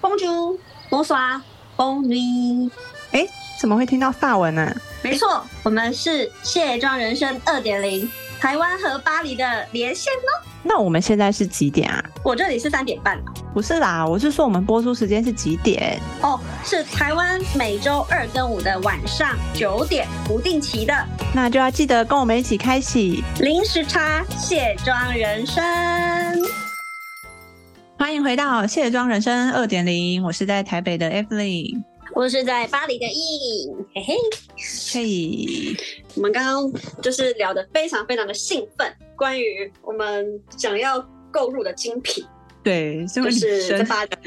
Bonjour, Bonsoir, Bon nuit。哎，怎么会听到法文呢？没错，我们是卸妆人生二点零，台湾和巴黎的连线哦。那我们现在是几点啊？我这里是三点半不是啦，我是说我们播出时间是几点？哦，是台湾每周二跟五的晚上九点，不定期的。那就要记得跟我们一起开启零时差卸妆人生。欢迎回到卸妆人生二点零，我是在台北的 Evelyn，我是在巴黎的 E，嘿嘿。嘿。我们刚刚就是聊得非常非常的兴奋，关于我们想要购入的精品，对，就是在发展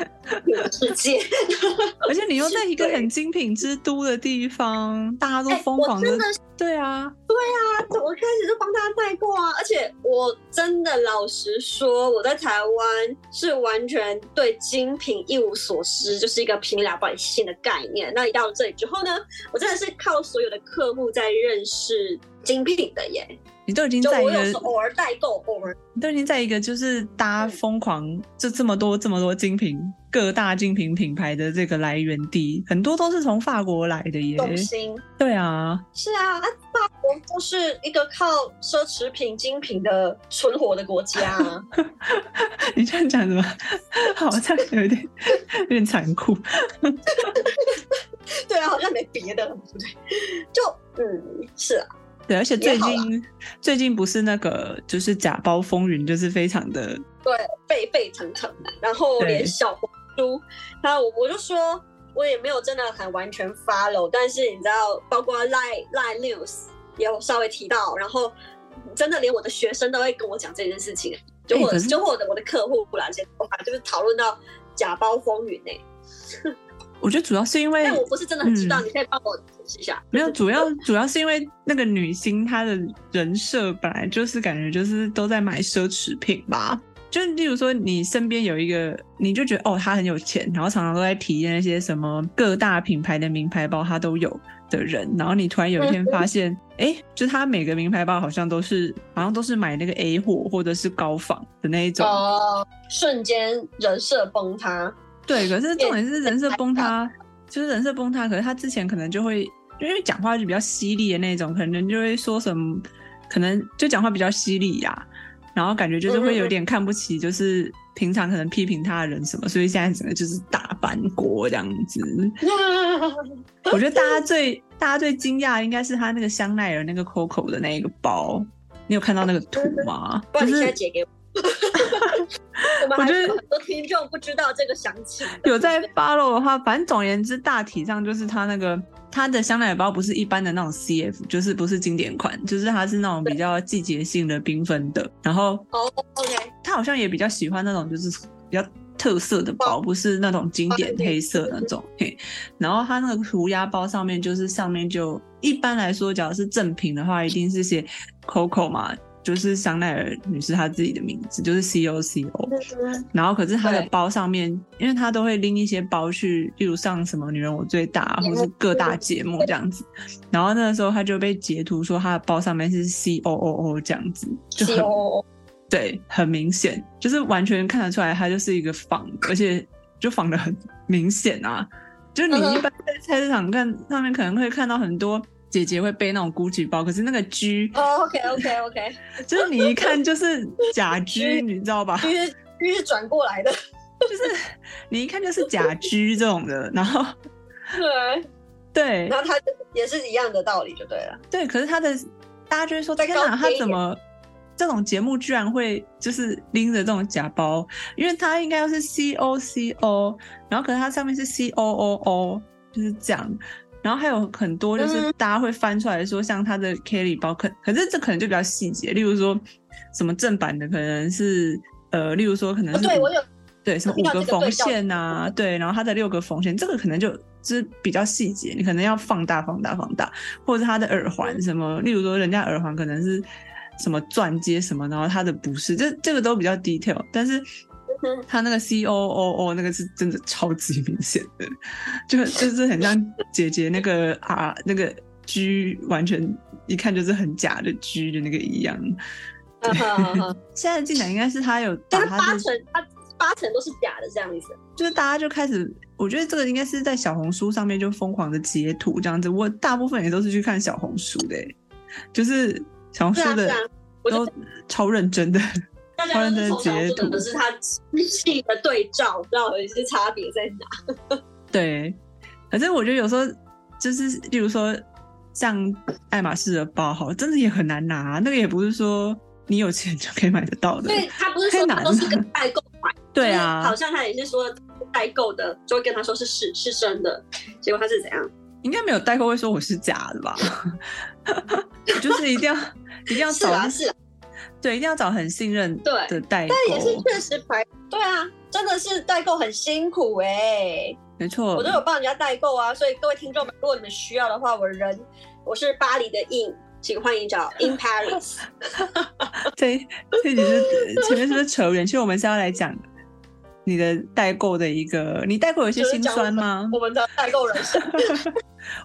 世界，而且你又在一个很精品之都的地方，大家都疯狂的，对啊，对啊，我开始就帮他带过啊，而且我真的老实说，我在台湾是完全对精品一无所知，就是一个平民老百姓的概念。那一到了这里之后呢，我真的是靠所有的客户在认识精品的耶。你都已经在一个偶尔代购，偶尔你都已经在一个就是大家疯狂，就这么多这么多精品，各大精品品牌的这个来源地，很多都是从法国来的耶。动心，对啊，是啊，法国都是一个靠奢侈品精品的存活的国家。你这样讲什么？好像有点有点残酷。对啊，好像没别的了，对不对？就嗯，是啊。对，而且最近最近不是那个就是假包风云，就是非常的对沸沸腾腾，然后连小红书，然后我我就说我也没有真的很完全 follow，但是你知道，包括 Line Line News 也有稍微提到，然后真的连我的学生都会跟我讲这件事情，就或者就或者我的客户不然些都还就是讨论到假包风云呢。我觉得主要是因为，但我不是真的很知道，你可以帮我解释一下。没有，主要主要是因为那个女星她的人设本来就是感觉就是都在买奢侈品吧。就例如说，你身边有一个，你就觉得哦，他很有钱，然后常常都在体验那些什么各大品牌的名牌包，他都有的人。然后你突然有一天发现，哎，就他每个名牌包好像都是好像都是买那个 A 货或者是高仿的那一种，哦，瞬间人设崩塌。对，可是重点是人设崩塌，就是人设崩塌。可是他之前可能就会，因为讲话就比较犀利的那种，可能就会说什么，可能就讲话比较犀利呀，然后感觉就是会有点看不起，就是平常可能批评他的人什么，所以现在整个就是大翻锅这样子。我觉得大家最大家最惊讶应该是他那个香奈儿那个 Coco 的那个包，你有看到那个图吗？不然你截给我。我觉得很多听众不知道这个详情。有在 follow 的话，反正总而言之，大体上就是它那个它的香奈儿包不是一般的那种 CF，就是不是经典款，就是它是那种比较季节性的缤纷的。然后哦，OK，他好像也比较喜欢那种就是比较特色的包，不是那种经典黑色那种。嘿，然后它那个涂鸦包上面就是上面就一般来说，假如是正品的话，一定是写 Coco 嘛。就是香奈儿女士她自己的名字，就是 C O C O。然后可是她的包上面，因为她都会拎一些包去，例如上什么女人我最大，或是各大节目这样子。然后那个时候她就被截图说她的包上面是 C O O O 这样子，就很对，很明显，就是完全看得出来她就是一个仿，而且就仿的很明显啊。就你一般在菜市场看上面可能会看到很多。姐姐会背那种 GUCCI 包，可是那个 G 哦，OK OK OK，就是你一看就是假 G，你知道吧？G G 是转过来的，就是你一看就是假 G 这种的，然后对对，然后他也是一样的道理就对了。对，可是他的大家就会说，天哪，他怎么这种节目居然会就是拎着这种假包？因为它应该要是 C O C O，然后可是它上面是 C O O O，就是这样。然后还有很多，就是大家会翻出来说，像他的 Kelly 包，可可是这可能就比较细节，例如说什么正版的可能是呃，例如说可能是对我有对什么五个缝线呐，对，然后它的六个缝线，这个可能就是比较细节，你可能要放大、放大、放大，或者是它的耳环什么，例如说人家耳环可能是什么钻接什么，然后它的不是，这这个都比较 detail，但是。他那个 C O O O 那个是真的超级明显的，就就是很像姐姐那个 啊那个 G 完全一看就是很假的 G 的那个一样。现在进展应该是他有，但是八成他八成都是假的这样子。就是大家就开始，我觉得这个应该是在小红书上面就疯狂的截图这样子。我大部分也都是去看小红书的，就是小红书的都超认真的，超认真的截图。可是它细的对照，不知道有些差别在哪。对，反正我觉得有时候就是，例如说像爱马仕的包，好，真的也很难拿。那个也不是说你有钱就可以买得到的，对他不是说都是跟 代购买，对啊，好像他也是说代购的，就会跟他说是是是真的，结果他是怎样？应该没有代购会说我是假的吧？就是一定要一定要找是，对，一定要找很信任的代购，但也是确实排，对啊，真的是代购很辛苦哎。没错，我都有帮人家代购啊，所以各位听众们，如果你们需要的话，我人我是巴黎的 In，请欢迎找 In Paris。对，这只是前面是不是扯远？其实我们是要来讲你的代购的一个，你代购有一些心酸吗？我们的代购人生。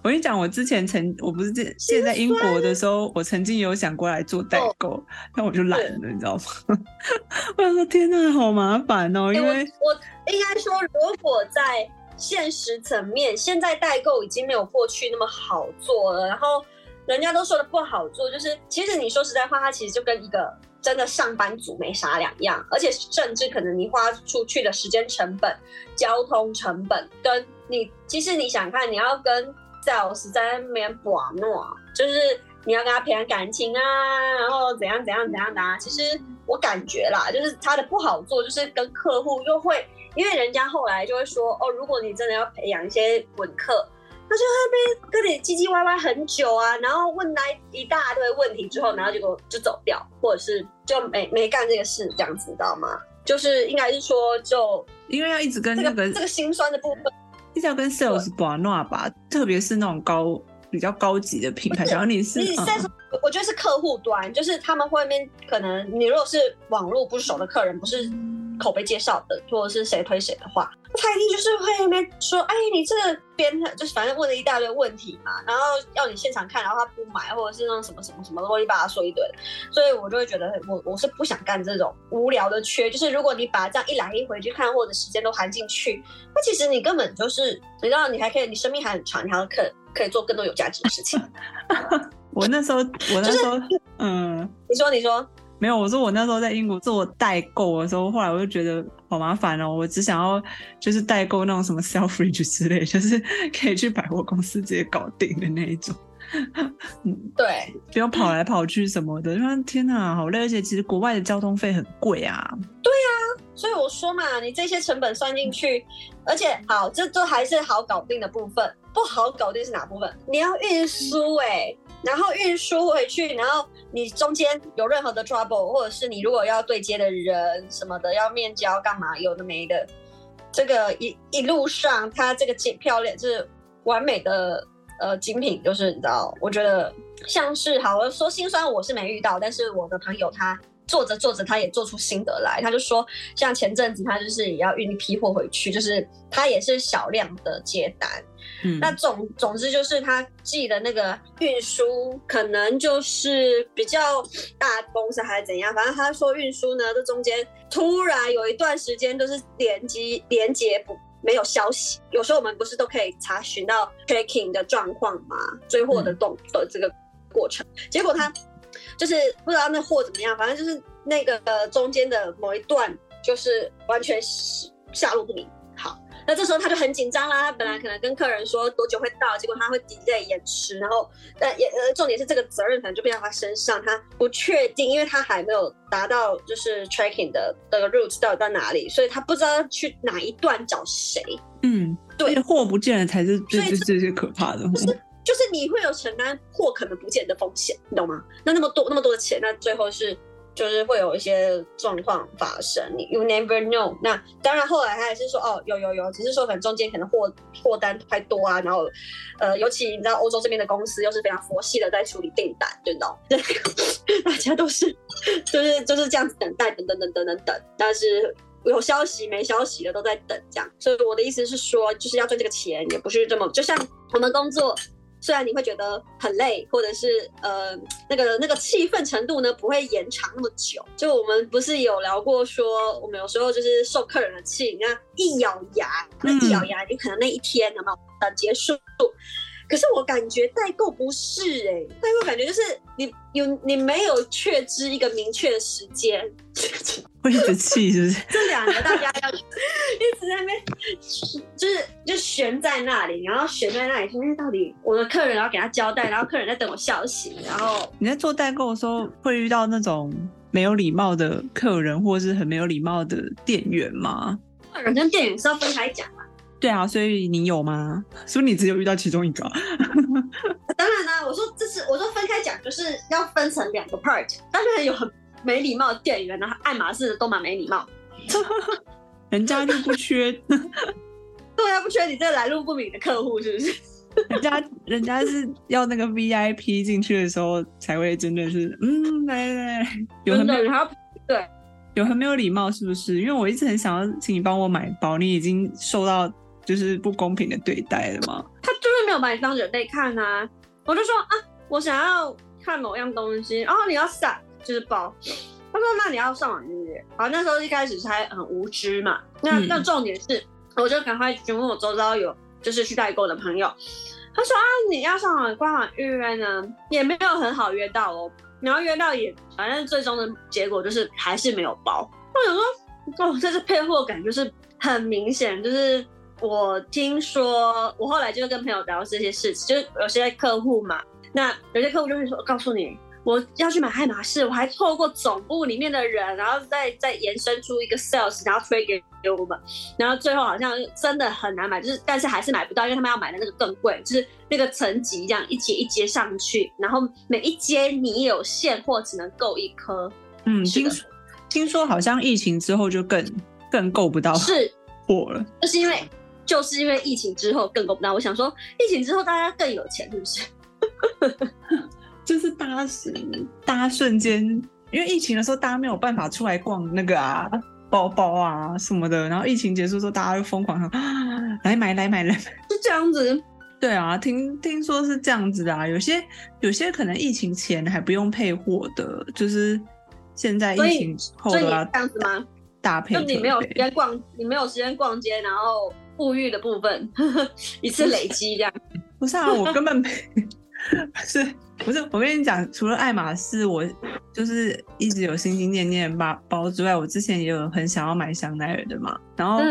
我跟你讲，我之前曾我不是现现在英国的时候，我曾经有想过来做代购，但我就懒了，你知道吗？我想说，天哪，好麻烦哦，因为我应该说，如果在现实层面，现在代购已经没有过去那么好做了。然后人家都说的不好做，就是其实你说实在话，它其实就跟一个真的上班族没啥两样。而且甚至可能你花出去的时间成本、交通成本，跟你其实你想看，你要跟 sales 在那边玩诺，就是你要跟他培养感情啊，然后怎样怎样怎样的。啊。其实我感觉啦，就是他的不好做，就是跟客户又会。因为人家后来就会说哦，如果你真的要培养一些稳客，他就那边跟你唧唧歪歪很久啊，然后问来一大堆问题之后，然后结果就走掉，或者是就没没干这个事这样子，知道吗？就是应该是说，就因为要一直跟那个这个心酸的部分，一直要跟 sales 玩闹吧，特别是那种高比较高级的品牌，然后你是，你 sales，我觉得是客户端，就是他们会面可能你如果是网络不熟的客人，不是。口碑介绍的，或者是谁推谁的话，他一定就是会那边说，哎，你这个编就是反正问了一大堆问题嘛，然后要你现场看，然后他不买，或者是那种什么什么什么东西，把他说一堆，所以我就会觉得我我是不想干这种无聊的缺，就是如果你把这样一来一回去看，或者时间都含进去，那其实你根本就是你知道，你还可以，你生命还很长，你还可可以做更多有价值的事情。我那时候，我那时候，嗯，你说，你说。没有，我说我那时候在英国做代购的时候，后来我就觉得好麻烦哦。我只想要就是代购那种什么 Selfridge 之类，就是 可以去百货公司直接搞定的那一种。嗯，对，不用跑来跑去什么的。说天哪，好累，而且其实国外的交通费很贵啊。对呀，所以我说嘛，你这些成本算进去，而且好，这都还是好搞定的部分。不好搞定是哪部分？你要运输哎。然后运输回去，然后你中间有任何的 trouble，或者是你如果要对接的人什么的要面交干嘛，有的没的，这个一一路上它这个精漂亮是完美的呃精品，就是你知道，我觉得像是好我说心酸我是没遇到，但是我的朋友他做着做着他也做出心得来，他就说像前阵子他就是也要运一批货回去，就是他也是小量的接单。嗯那总总之就是他寄的那个运输可能就是比较大公司还是怎样，反正他说运输呢，这中间突然有一段时间都是连接连接不没有消息。有时候我们不是都可以查询到 tracking 的状况吗？追货的动的这个过程，结果他就是不知道那货怎么样，反正就是那个中间的某一段就是完全下落不明。好那这时候他就很紧张啦，他本来可能跟客人说多久会到，结果他会 delay 延迟，然后但也呃重点是这个责任可能就变到他身上，他不确定，因为他还没有达到就是 tracking 的那个 route 到底在哪里，所以他不知道去哪一段找谁。嗯，对，货不见了才是最最最最可怕的。就是就是你会有承担货可能不见的风险，你懂吗？那那么多那么多的钱，那最后是。就是会有一些状况发生，你 you never know。那当然，后来他也是说，哦，有有有，只是说可能中间可能货货单太多啊，然后，呃，尤其你知道欧洲这边的公司又是非常佛系的在处理订单，对不对？大家都是就是就是这样子等待，等等等等等等，但是有消息没消息的都在等这样。所以我的意思是说，就是要赚这个钱，也不是这么就像我们工作。虽然你会觉得很累，或者是呃那个那个气氛程度呢不会延长那么久。就我们不是有聊过说，我们有时候就是受客人的气，你看一咬牙，那一咬牙，你可能那一天有没有的结束？可是我感觉代购不是哎，代购感觉就是你有你没有确知一个明确的时间，会一直气是不是？这两个大家要一直在那边，就是就悬在那里，然后悬在那里说，哎，到底我的客人要给他交代，然后客人在等我消息，然后你在做代购的时候会遇到那种没有礼貌的客人，或是很没有礼貌的店员吗？客人跟店员是要分开讲嘛。对啊，所以你有吗？是不是你只有遇到其中一个？当然啦，我说这是我说分开讲，就是要分成两个 part。当然有很没礼貌的店员，然后爱马仕的都蛮没礼貌，人家就不缺。对啊，不缺你这来路不明的客户，是不是？人家人家是要那个 VIP 进去的时候才会真的是嗯来来来，有很没有对，有很没有礼貌，是不是？因为我一直很想要请你帮我买包，你已经受到。就是不公平的对待了吗？他就是没有把你当人类看啊！我就说啊，我想要看某样东西，然后你要撒就是包。他说那你要上网预约。好，那时候一开始还很无知嘛。那那重点是，我就赶快询问我周遭有就是去代购的朋友。他说啊，你要上网官网预约呢，也没有很好约到哦。你要约到也，反正最终的结果就是还是没有包。我想说，哦，这是配货感，就是很明显，就是。我听说，我后来就跟朋友聊这些事情，就是有些客户嘛，那有些客户就会说，告诉你我要去买爱马仕，我还透过总部里面的人，然后再再延伸出一个 sales，然后推给给我们，然后最后好像真的很难买，就是但是还是买不到，因为他们要买的那个更贵，就是那个层级这样一阶一阶上去，然后每一阶你有现货只能够一颗。嗯，听说听说好像疫情之后就更更够不到是火了，就是因为。就是因为疫情之后更够不到，我想说，疫情之后大家更有钱，是不是？就是大家是大家瞬间，因为疫情的时候大家没有办法出来逛那个啊包包啊什么的，然后疫情结束之后大家就疯狂说来买来买来买，是这样子。对啊，听听说是这样子的啊，有些有些可能疫情前还不用配货的，就是现在疫情后这样子吗？搭配，就你没有时间逛，你没有时间逛街，然后。富裕的部分 一次累积这样，不是啊，我根本没 是，不是我跟你讲，除了爱马仕，我就是一直有心心念念包包之外，我之前也有很想要买香奈儿的嘛。然后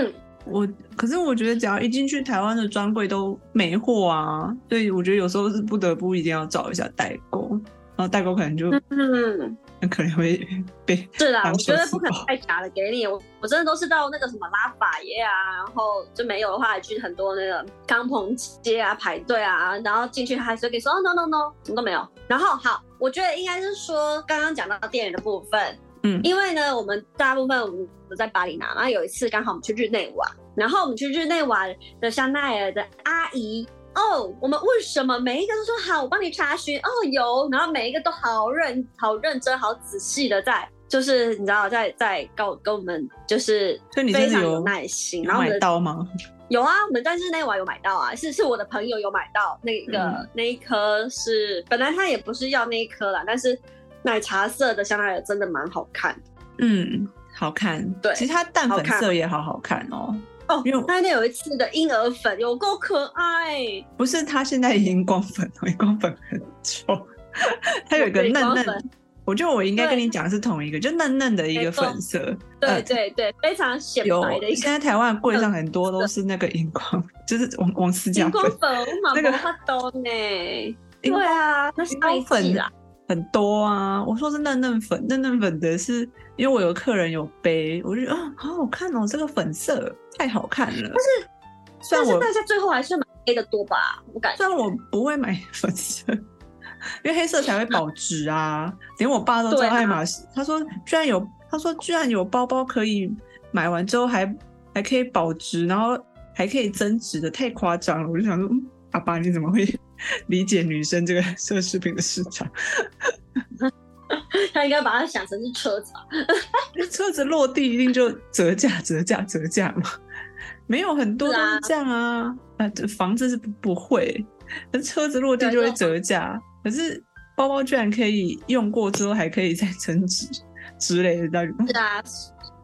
我，可是我觉得只要一进去台湾的专柜都没货啊，所以我觉得有时候是不得不一定要找一下代购，然后代购可能就嗯。那可能会 被是啦，我觉得不可能太假的给你。我我真的都是到那个什么拉法耶啊，然后就没有的话，去很多那个康鹏街啊排队啊，然后进去还是可以说 no no no，什么都没有。然后好，我觉得应该是说刚刚讲到店员的部分，嗯，因为呢，我们大部分我们都在巴黎拿，然后有一次刚好我们去日内瓦，然后我们去日内瓦的香奈儿的阿姨。哦，我们为什么每一个都说好？我帮你查询哦，有，然后每一个都好认、好认真、好仔细的在，就是你知道，在在告跟我们就是非常有耐心。然后买到吗？有啊，我们但是那晚有买到啊，是是我的朋友有买到那个那一颗是本来他也不是要那一颗啦，但是奶茶色的香奈儿真的蛮好看。嗯，好看。对，其实它淡粉色也好好看哦。哦，因为那天有一次的婴儿粉有够可爱，不是他现在荧光粉，荧光粉很丑，它有一个嫩嫩，我觉得我应该跟你讲是同一个，就嫩嫩的一个粉色，对对对，非常显白的。现在台湾柜上很多都是那个荧光，就是王王思佳荧光粉，那个好多呢，对啊，那是粉啊。很多啊，我说是嫩嫩粉，嫩嫩粉的是因为我有客人有背，我就觉得啊，好好看哦，这个粉色太好看了。但是，但是大家最后还是买黑的多吧？我感觉。虽然我不会买粉色，因为黑色才会保值啊。连我爸都知道爱马仕，他说居然有，他说居然有包包可以买完之后还还可以保值，然后还可以增值的，太夸张了。我就想说，嗯，阿爸你怎么会？理解女生这个奢侈品的市场，他应该把它想成是车子，车子落地一定就折价、折价、折价嘛？没有很多都是这样啊。啊，这房子是不不会，那车子落地就会折价，可是包包居然可以用过之后还可以再增值之类的，到底是啊，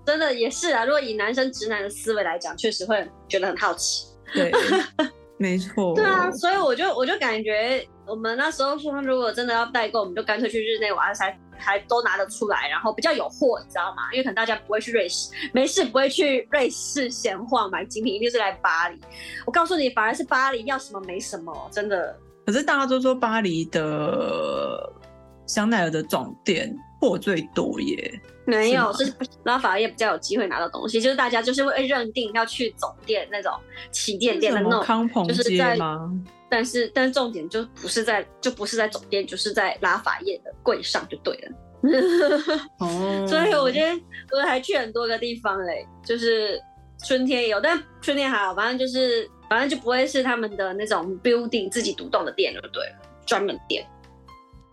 真的也是啊。如果以男生直男的思维来讲，确实会觉得很好奇。对，没错。对啊，所以我就我就感觉，我们那时候说，如果真的要代购，我们就干脆去日内瓦才还都拿得出来，然后比较有货，你知道吗？因为可能大家不会去瑞士，没事不会去瑞士闲晃买精品，一定是来巴黎。我告诉你，反而是巴黎要什么没什么，真的。可是大家都说巴黎的香奈儿的总店货最多耶。没有，是拉法叶比较有机会拿到东西，就是大家就是会认定要去总店那种旗舰店的那种康鹏街吗？但是，但是重点就不是在，就不是在总店，就是在拉法叶的柜上就对了。哦，所以我觉得我还去很多个地方嘞，就是春天也有，但春天还好，反正就是反正就不会是他们的那种 building 自己独栋的店，就对了，专门店。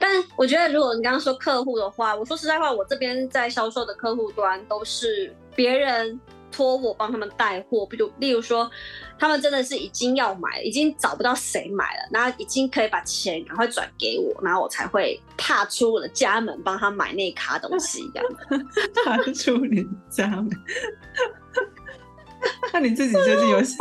但我觉得，如果你刚刚说客户的话，我说实在话，我这边在销售的客户端都是别人托我帮他们带货，比如例如说，他们真的是已经要买，已经找不到谁买了，然后已经可以把钱赶快转给我，然后我才会踏出我的家门帮他买那卡东西，这样 踏出你家门。那你自己最近有？我又不是，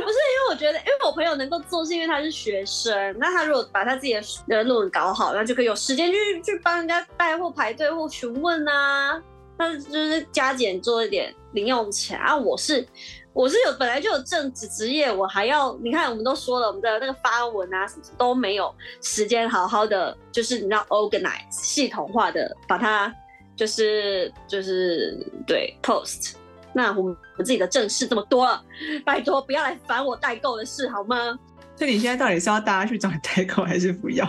不是因为我觉得，因为我朋友能够做，是因为他是学生。那他如果把他自己的论文搞好，那就可以有时间去去帮人家带货、排队或询问啊。那就是加减做一点零用钱啊。我是 我是有本来就有正职职业，我还要你看，我们都说了，我们的那个发文啊什么都没有时间好好的，就是你知道 organize 系统化的把它就是就是对 post。那我们们自己的正事这么多了，拜托不要来烦我代购的事好吗？所以你现在到底是要大家去找你代购，还是不要？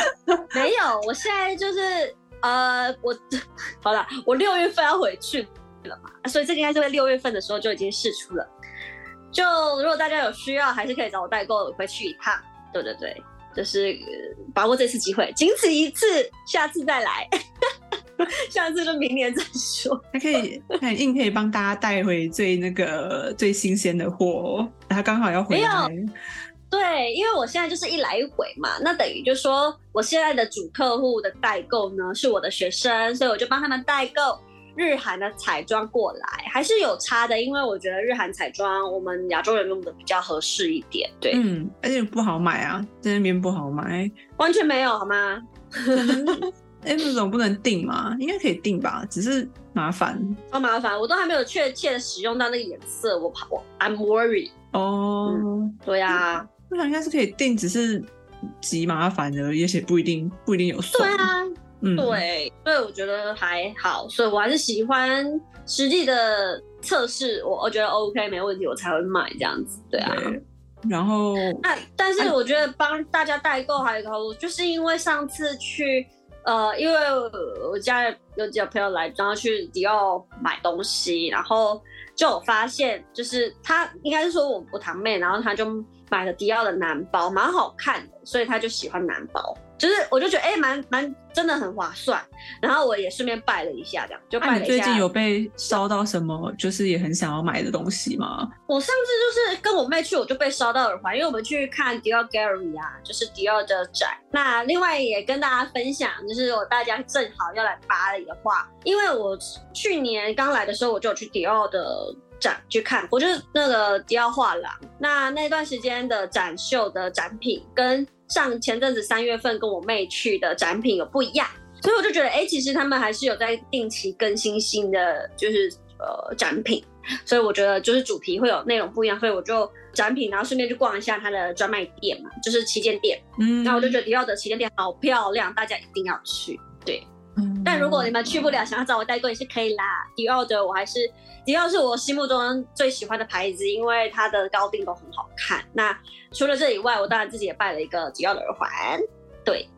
没有，我现在就是呃，我 好了，我六月份要回去了嘛，所以这个应该是在六月份的时候就已经试出了。就如果大家有需要，还是可以找我代购回去一趟。对对对，就是把握这次机会，仅此一次，下次再来。下次就明年再说。还可以很硬，可以帮大家带回最那个最新鲜的货。他刚好要回来。对，因为我现在就是一来一回嘛，那等于就说我现在的主客户的代购呢是我的学生，所以我就帮他们代购日韩的彩妆过来，还是有差的，因为我觉得日韩彩妆我们亚洲人用的比较合适一点。对，嗯，而且不好买啊，在那边不好买，完全没有好吗？哎，那种不能定吗？应该可以定吧，只是麻烦，超麻烦，我都还没有确切的使用到那个颜色，我怕我 I'm worried。哦，对呀，我想应该是可以定，只是极麻烦而且不一定不一定有送。对啊，嗯，对，所以我觉得还好，所以我还是喜欢实际的测试，我我觉得 OK 没问题，我才会买这样子。对啊，然后那但是我觉得帮大家代购还有一个，就是因为上次去。呃，因为我家有几个朋友来，然后去迪奥买东西，然后就有发现，就是他应该是说我我堂妹，然后他就买了迪奥的男包，蛮好看的，所以他就喜欢男包。就是，我就觉得哎，蛮蛮真的很划算。然后我也顺便拜了一下，这样就拜了一下。最近有被烧到什么？就是也很想要买的东西吗？我上次就是跟我妹去，我就被烧到耳环，因为我们去看迪奥 Gallery 啊，就是迪奥的展。那另外也跟大家分享，就是我大家正好要来巴黎的话，因为我去年刚来的时候，我就有去迪奥的展去看，我就是那个迪奥画廊。那那段时间的展秀的展品跟。上前阵子三月份跟我妹去的展品有不一样，所以我就觉得，哎，其实他们还是有在定期更新新的，就是呃展品，所以我觉得就是主题会有内容不一样，所以我就展品，然后顺便去逛一下它的专卖店嘛，就是旗舰店，嗯，那我就觉得迪奥的旗舰店好漂亮，大家一定要去，对。但如果你们去不了，想要找我代购也是可以啦。迪奥的我还是迪奥是我心目中最喜欢的牌子，因为它的高定都很好看。那除了这以外，我当然自己也拜了一个迪奥的耳环。对，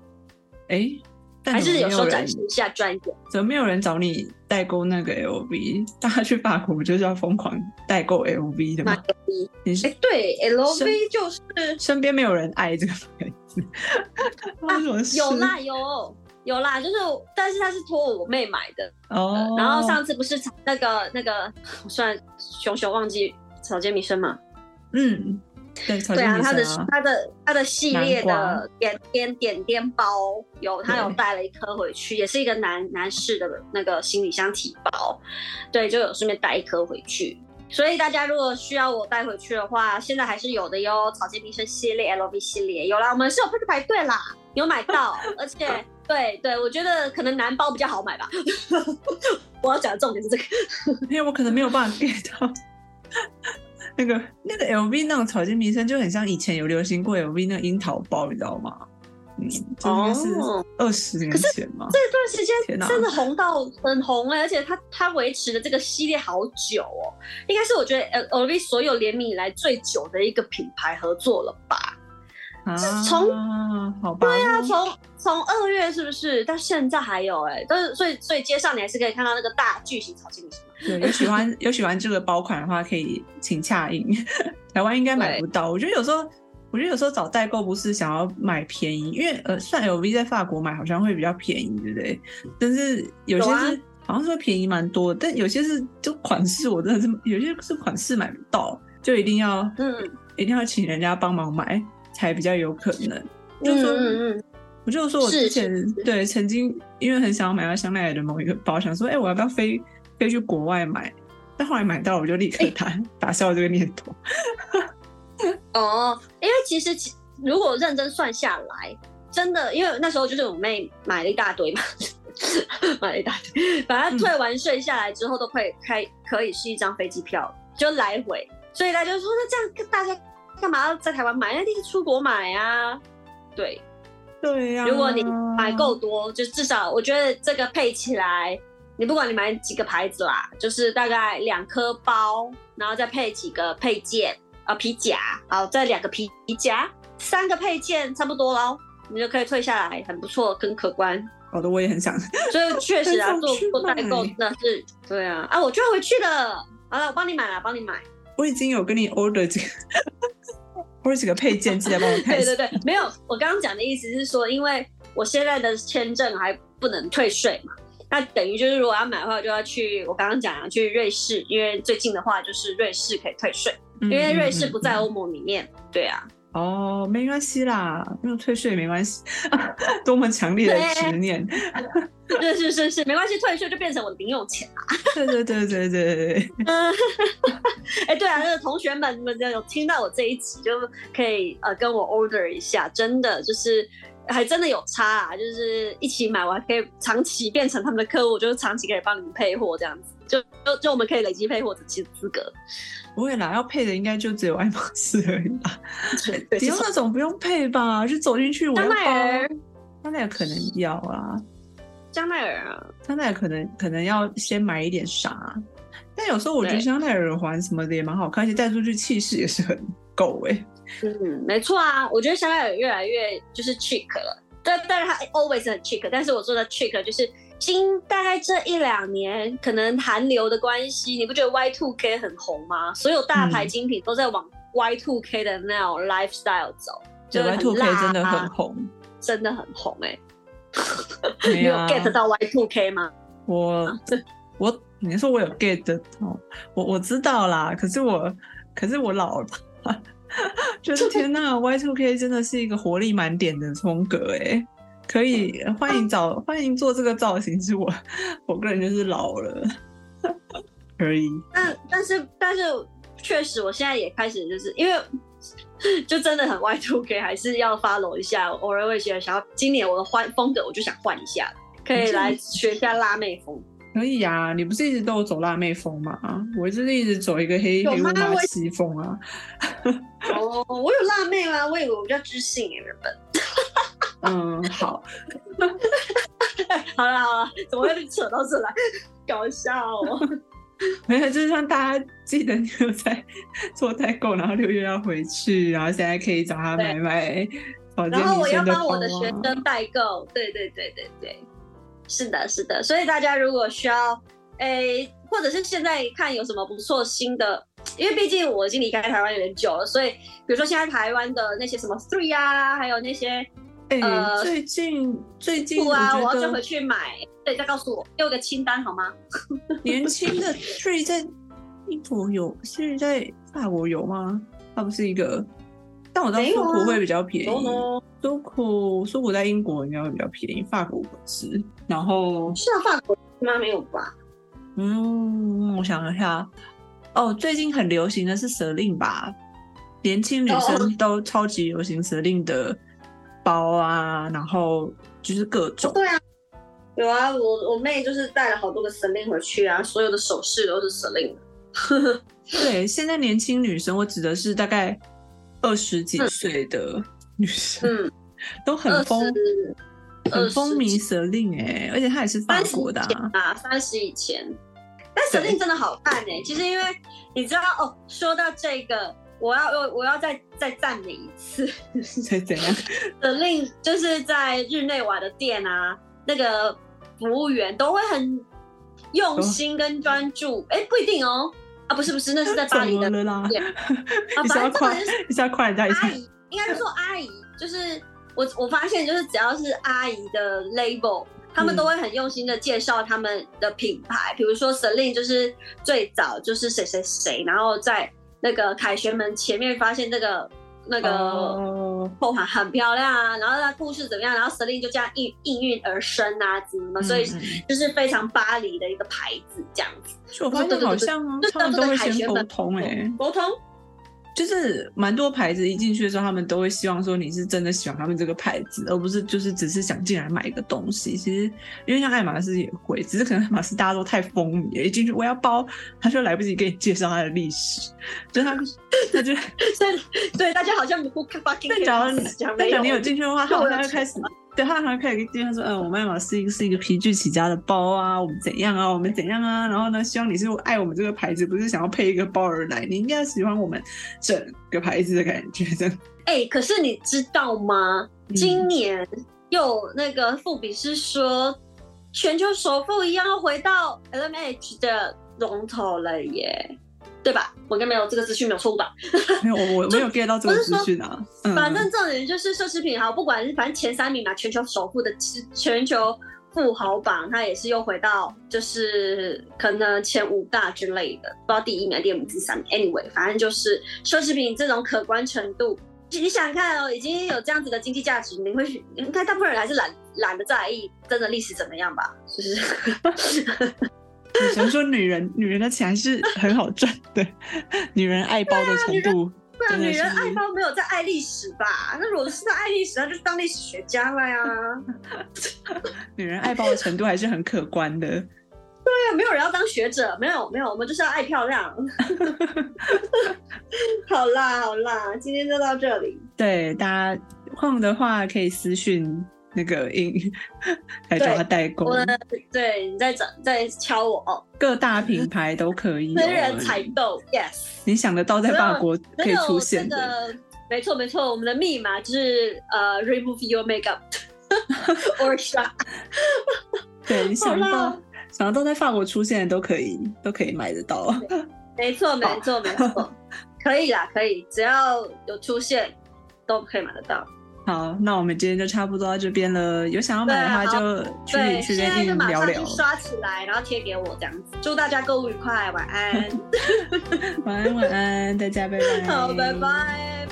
哎，还是有时候展示一下专业。怎么没有人找你代购那个 LV？大家去法国不就是要疯狂代购 LV 的吗？你是对 LV 就是身边没有人爱这个牌子，有啦有。有啦，就是，但是他是托我妹买的哦。然后上次不是那个那个，我算熊熊忘记草间弥生嘛？嗯，对，啊，间弥它的生啊，它的他的系列的点点点点包有，他有带了一颗回去，也是一个男男士的那个行李箱提包，对，就有顺便带一颗回去。所以大家如果需要我带回去的话，现在还是有的哟。草间弥生系列、LV 系列有啦，我们是有去排队啦，有买到，而且对对，我觉得可能男包比较好买吧。我要讲的重点是这个，因为我可能没有办法 get 到那个那个 LV 那种草间弥生就很像以前有流行过 LV 那个樱桃包，你知道吗？嗯，这应该是哦二十年前嘛。这段时间真的红到很红哎、而且它它维持的这个系列好久哦，应该是我觉得呃 LV 所有联名以来最久的一个品牌合作了吧？啊，从好吧，对啊从从二月是不是到现在还有哎、但是所以所以街上你还是可以看到那个大巨型草间弥生嘛。对，有喜欢 有喜欢这个包款的话，可以请洽印。台湾应该买不到。我觉得有时候，我觉得有时候找代购不是想要买便宜，因为呃，算 LV 在法国买好像会比较便宜，对不对？但是有些是、好像是会便宜蛮多，但有些是就款式我真的是有些是款式买不到，就一定要嗯一定要请人家帮忙买才比较有可能。就说嗯嗯嗯，我就说我之前是是对曾经因为很想要买到香奈儿的某一个包，想说哎、我要不要飞飞去国外买？但后来买到，我就立刻哎打、打消这个念头。哦，因为其实其如果认真算下来，真的，因为那时候就是我妹买了一大堆嘛，买了一大堆，把它退完税下来之后都可以开，可以是一张飞机票，就来回。所以大家就说，那这样大家干嘛要在台湾买？那你出国买啊。对，对呀、如果你买够多，就至少我觉得这个配起来，你不管你买几个牌子啦，就是大概两颗包，然后再配几个配件，呃皮夹，好，再两个皮夹，三个配件差不多喽，你就可以退下来，很不错，很可观。好的我也很想。所以确实啊，做做代购买那是对啊，啊，我就要回去了。好了，我帮你买了，帮你买。我已经有跟你 order 这个 order 几个配件，记得帮我看一下。对对对，没有，我刚刚讲的意思是说，因为我现在的签证还不能退税嘛，那等于就是如果要买的话，就要去我刚刚讲的去瑞士，因为最近的话就是瑞士可以退税，嗯因为瑞士不在欧盟里面。对啊，哦，没关系啦，没有退税也没关系，多么强烈的执念。是是是是，没关系，退休就变成我的零用钱啊。对对对对对对，嗯，哎，对啊，那个同学们，你们有听到我这一集，就可以呃跟我 order 一下，真的就是还真的有差啊，就是一起买完可以长期变成他们的客户，就是长期可以帮你们配货这样子，就就就我们可以累积配货的资资格。不会啦，要配的应该就只有爱马仕而已吧。对，迪奥那种不用配吧？就走进去我要包，香奈儿可能要啊，香奈儿啊，香奈儿可能可能要先买一点啥。但有时候我觉得香奈儿耳环什么的也蛮好看，而且戴出去气势也是很够哎、嗯，没错啊，我觉得香奈儿越来越就是 chic 了，但但是它 always 很 chic，但是我说的 chic 就是今大概这一两年可能韩流的关系，你不觉得 Y two K 很红吗？所有大牌嗯精品都在往 Y two K 的那种 lifestyle 走，就 Y two K 真的很啊，红。真的很红哎、没有 get 到 Y two K 吗？我我你说我有 get 到，我我知道啦，可是我可是我老了吧，就是天呐 y Two K 真的是一个活力满点的风格哎，可以欢迎找欢迎做这个造型，是我 我个人就是老了，可以，但但是但是确实，我现在也开始就是因为 就真的很 Y two K，还是要 follow 一下。偶尔会觉得想要今年我的换风格，我就想换一下，可以来学一下辣妹风。可以啊，你不是一直都有走辣妹风吗？我就是一直走一个黑黑乌马我西风啊，哦，我有辣妹吗？我以为我比较知性耶，原本。嗯，好，好了好了，怎么会扯到这来？搞笑哦。没有，就是让大家记得你有在 做代购，然后六月要回去，然后现在可以找他买买然后我要帮我的学啊。生代购，对对对对对，是的，是的。所以大家如果需要，诶，或者是现在看有什么不错新的，因为毕竟我已经离开台湾有点久了，所以比如说现在台湾的那些什么 Three 啊，还有那些哎、呃最近最近不啊，我要就回去买。对，再告诉我，给我个清单好吗？年轻的 Tree 在英国有，是在法国有吗？它不是一个但我知道苏苦会比较便宜？苏苦苏苦在英国应该会比较便宜，法国不是。然后是啊，法国吗？没有吧？嗯，我想一下，哦，最近很流行的是蛇令吧，年轻女生都超级流行蛇令的包啊，然后就是各种。对啊，有啊，我我妹就是带了好多个 Celine 回去啊，所有的首饰都是 Celine 的。对，现在年轻女生，我指的是大概二十几岁的女生，嗯，都很二风十很风靡蛇令哎，而且她也是法国的、啊。三十以前。但对 Celine 真的好看哎、其实因为你知道哦，说到这个，我要我我要再再赞美一次 所以怎样？Celine 就是在日内瓦的店啊，那个服务员都会很用心跟专注。哎、不一定哦，啊不是不是，那是在巴黎的？店 啊，反正重点就是要夸人家一下阿？姨，应该是说阿姨，就是我我发现就是只要是阿姨的 label，他们嗯都会很用心的介绍他们的品牌，比如说 Celine 就是最早就是谁谁谁，然后在那个凯旋门前面发现这个那个哦，后环很漂亮啊，然后它故事怎么样，然后 Celine 就这样应应运而生啊，怎么所以就是非常巴黎的一个牌子这样子，就我发现好像就他们都会凯旋门。先沟通哎、沟通。就是蛮多牌子一进去的时候，他们都会希望说你是真的喜欢他们这个牌子，而不是就是只是想进来买一个东西。其实因为像爱马仕也会，只是可能爱马仕大家都太风靡了，一进去我要包，他就来不及给你介绍它的历史，就他他就所以对大家好像不 fucking 但假如 care 讲没有但假如你有进去的话，他好像会开始，对他好像开始介绍说，嗯，我们爱马仕是一个皮具起家的包啊，我们怎样啊，我们怎样啊，然后呢，希望你是爱我们这个牌子，不是想要配一个包而来，你应该要喜欢我们整个牌子的感觉，这样。哎、可是你知道吗？嗯今年又那个富比是说，全球首富一样要回到 LMH 的龙头了耶，对吧？我应该没有这个资讯没有错误吧？没有，我我没有 get 到这个资讯啊。嗯反正重点就是奢侈品哈，不管是反正前三名嘛，全球首富的全球富豪榜，它也是又回到就是可能前五大之类的，不知道第一名、第二名、第三名。Anyway，反正就是奢侈品这种可观程度，你想想看哦，已经有这样子的经济价值，你会应该大部分人还是懒懒得在意真的历史怎么样吧？就是 只能说女人女人的钱还是很好赚的，女人爱包的程度不然女人爱包没有在爱历史吧？那如果是在爱历史，那就是当历史学家了呀。女人爱包的程度还是很可观的。对啊，没有人要当学者，没有没有，我们就是要爱漂亮。好啦好啦，今天就到这里。对，大家空的话可以私讯那个英来 找他代购我，对你在找在敲我哦，各大品牌都可以、真人哦。采购，yes。你想得到在法国可以出现这的，个，没错没错，我们的密码就是呃，remove your makeup or shot。对你想得到想得到在法国出现的都可以都可以买得到。没错没错没错，可以啦可以，只要有出现都可以买得到。好，那我们今天就差不多到这边了。有想要买的话，就去对，去跟印就马上聊聊。刷起来，然后贴给我这样子。祝大家购物愉快，晚安。晚安，晚安，大家拜拜。好，拜拜。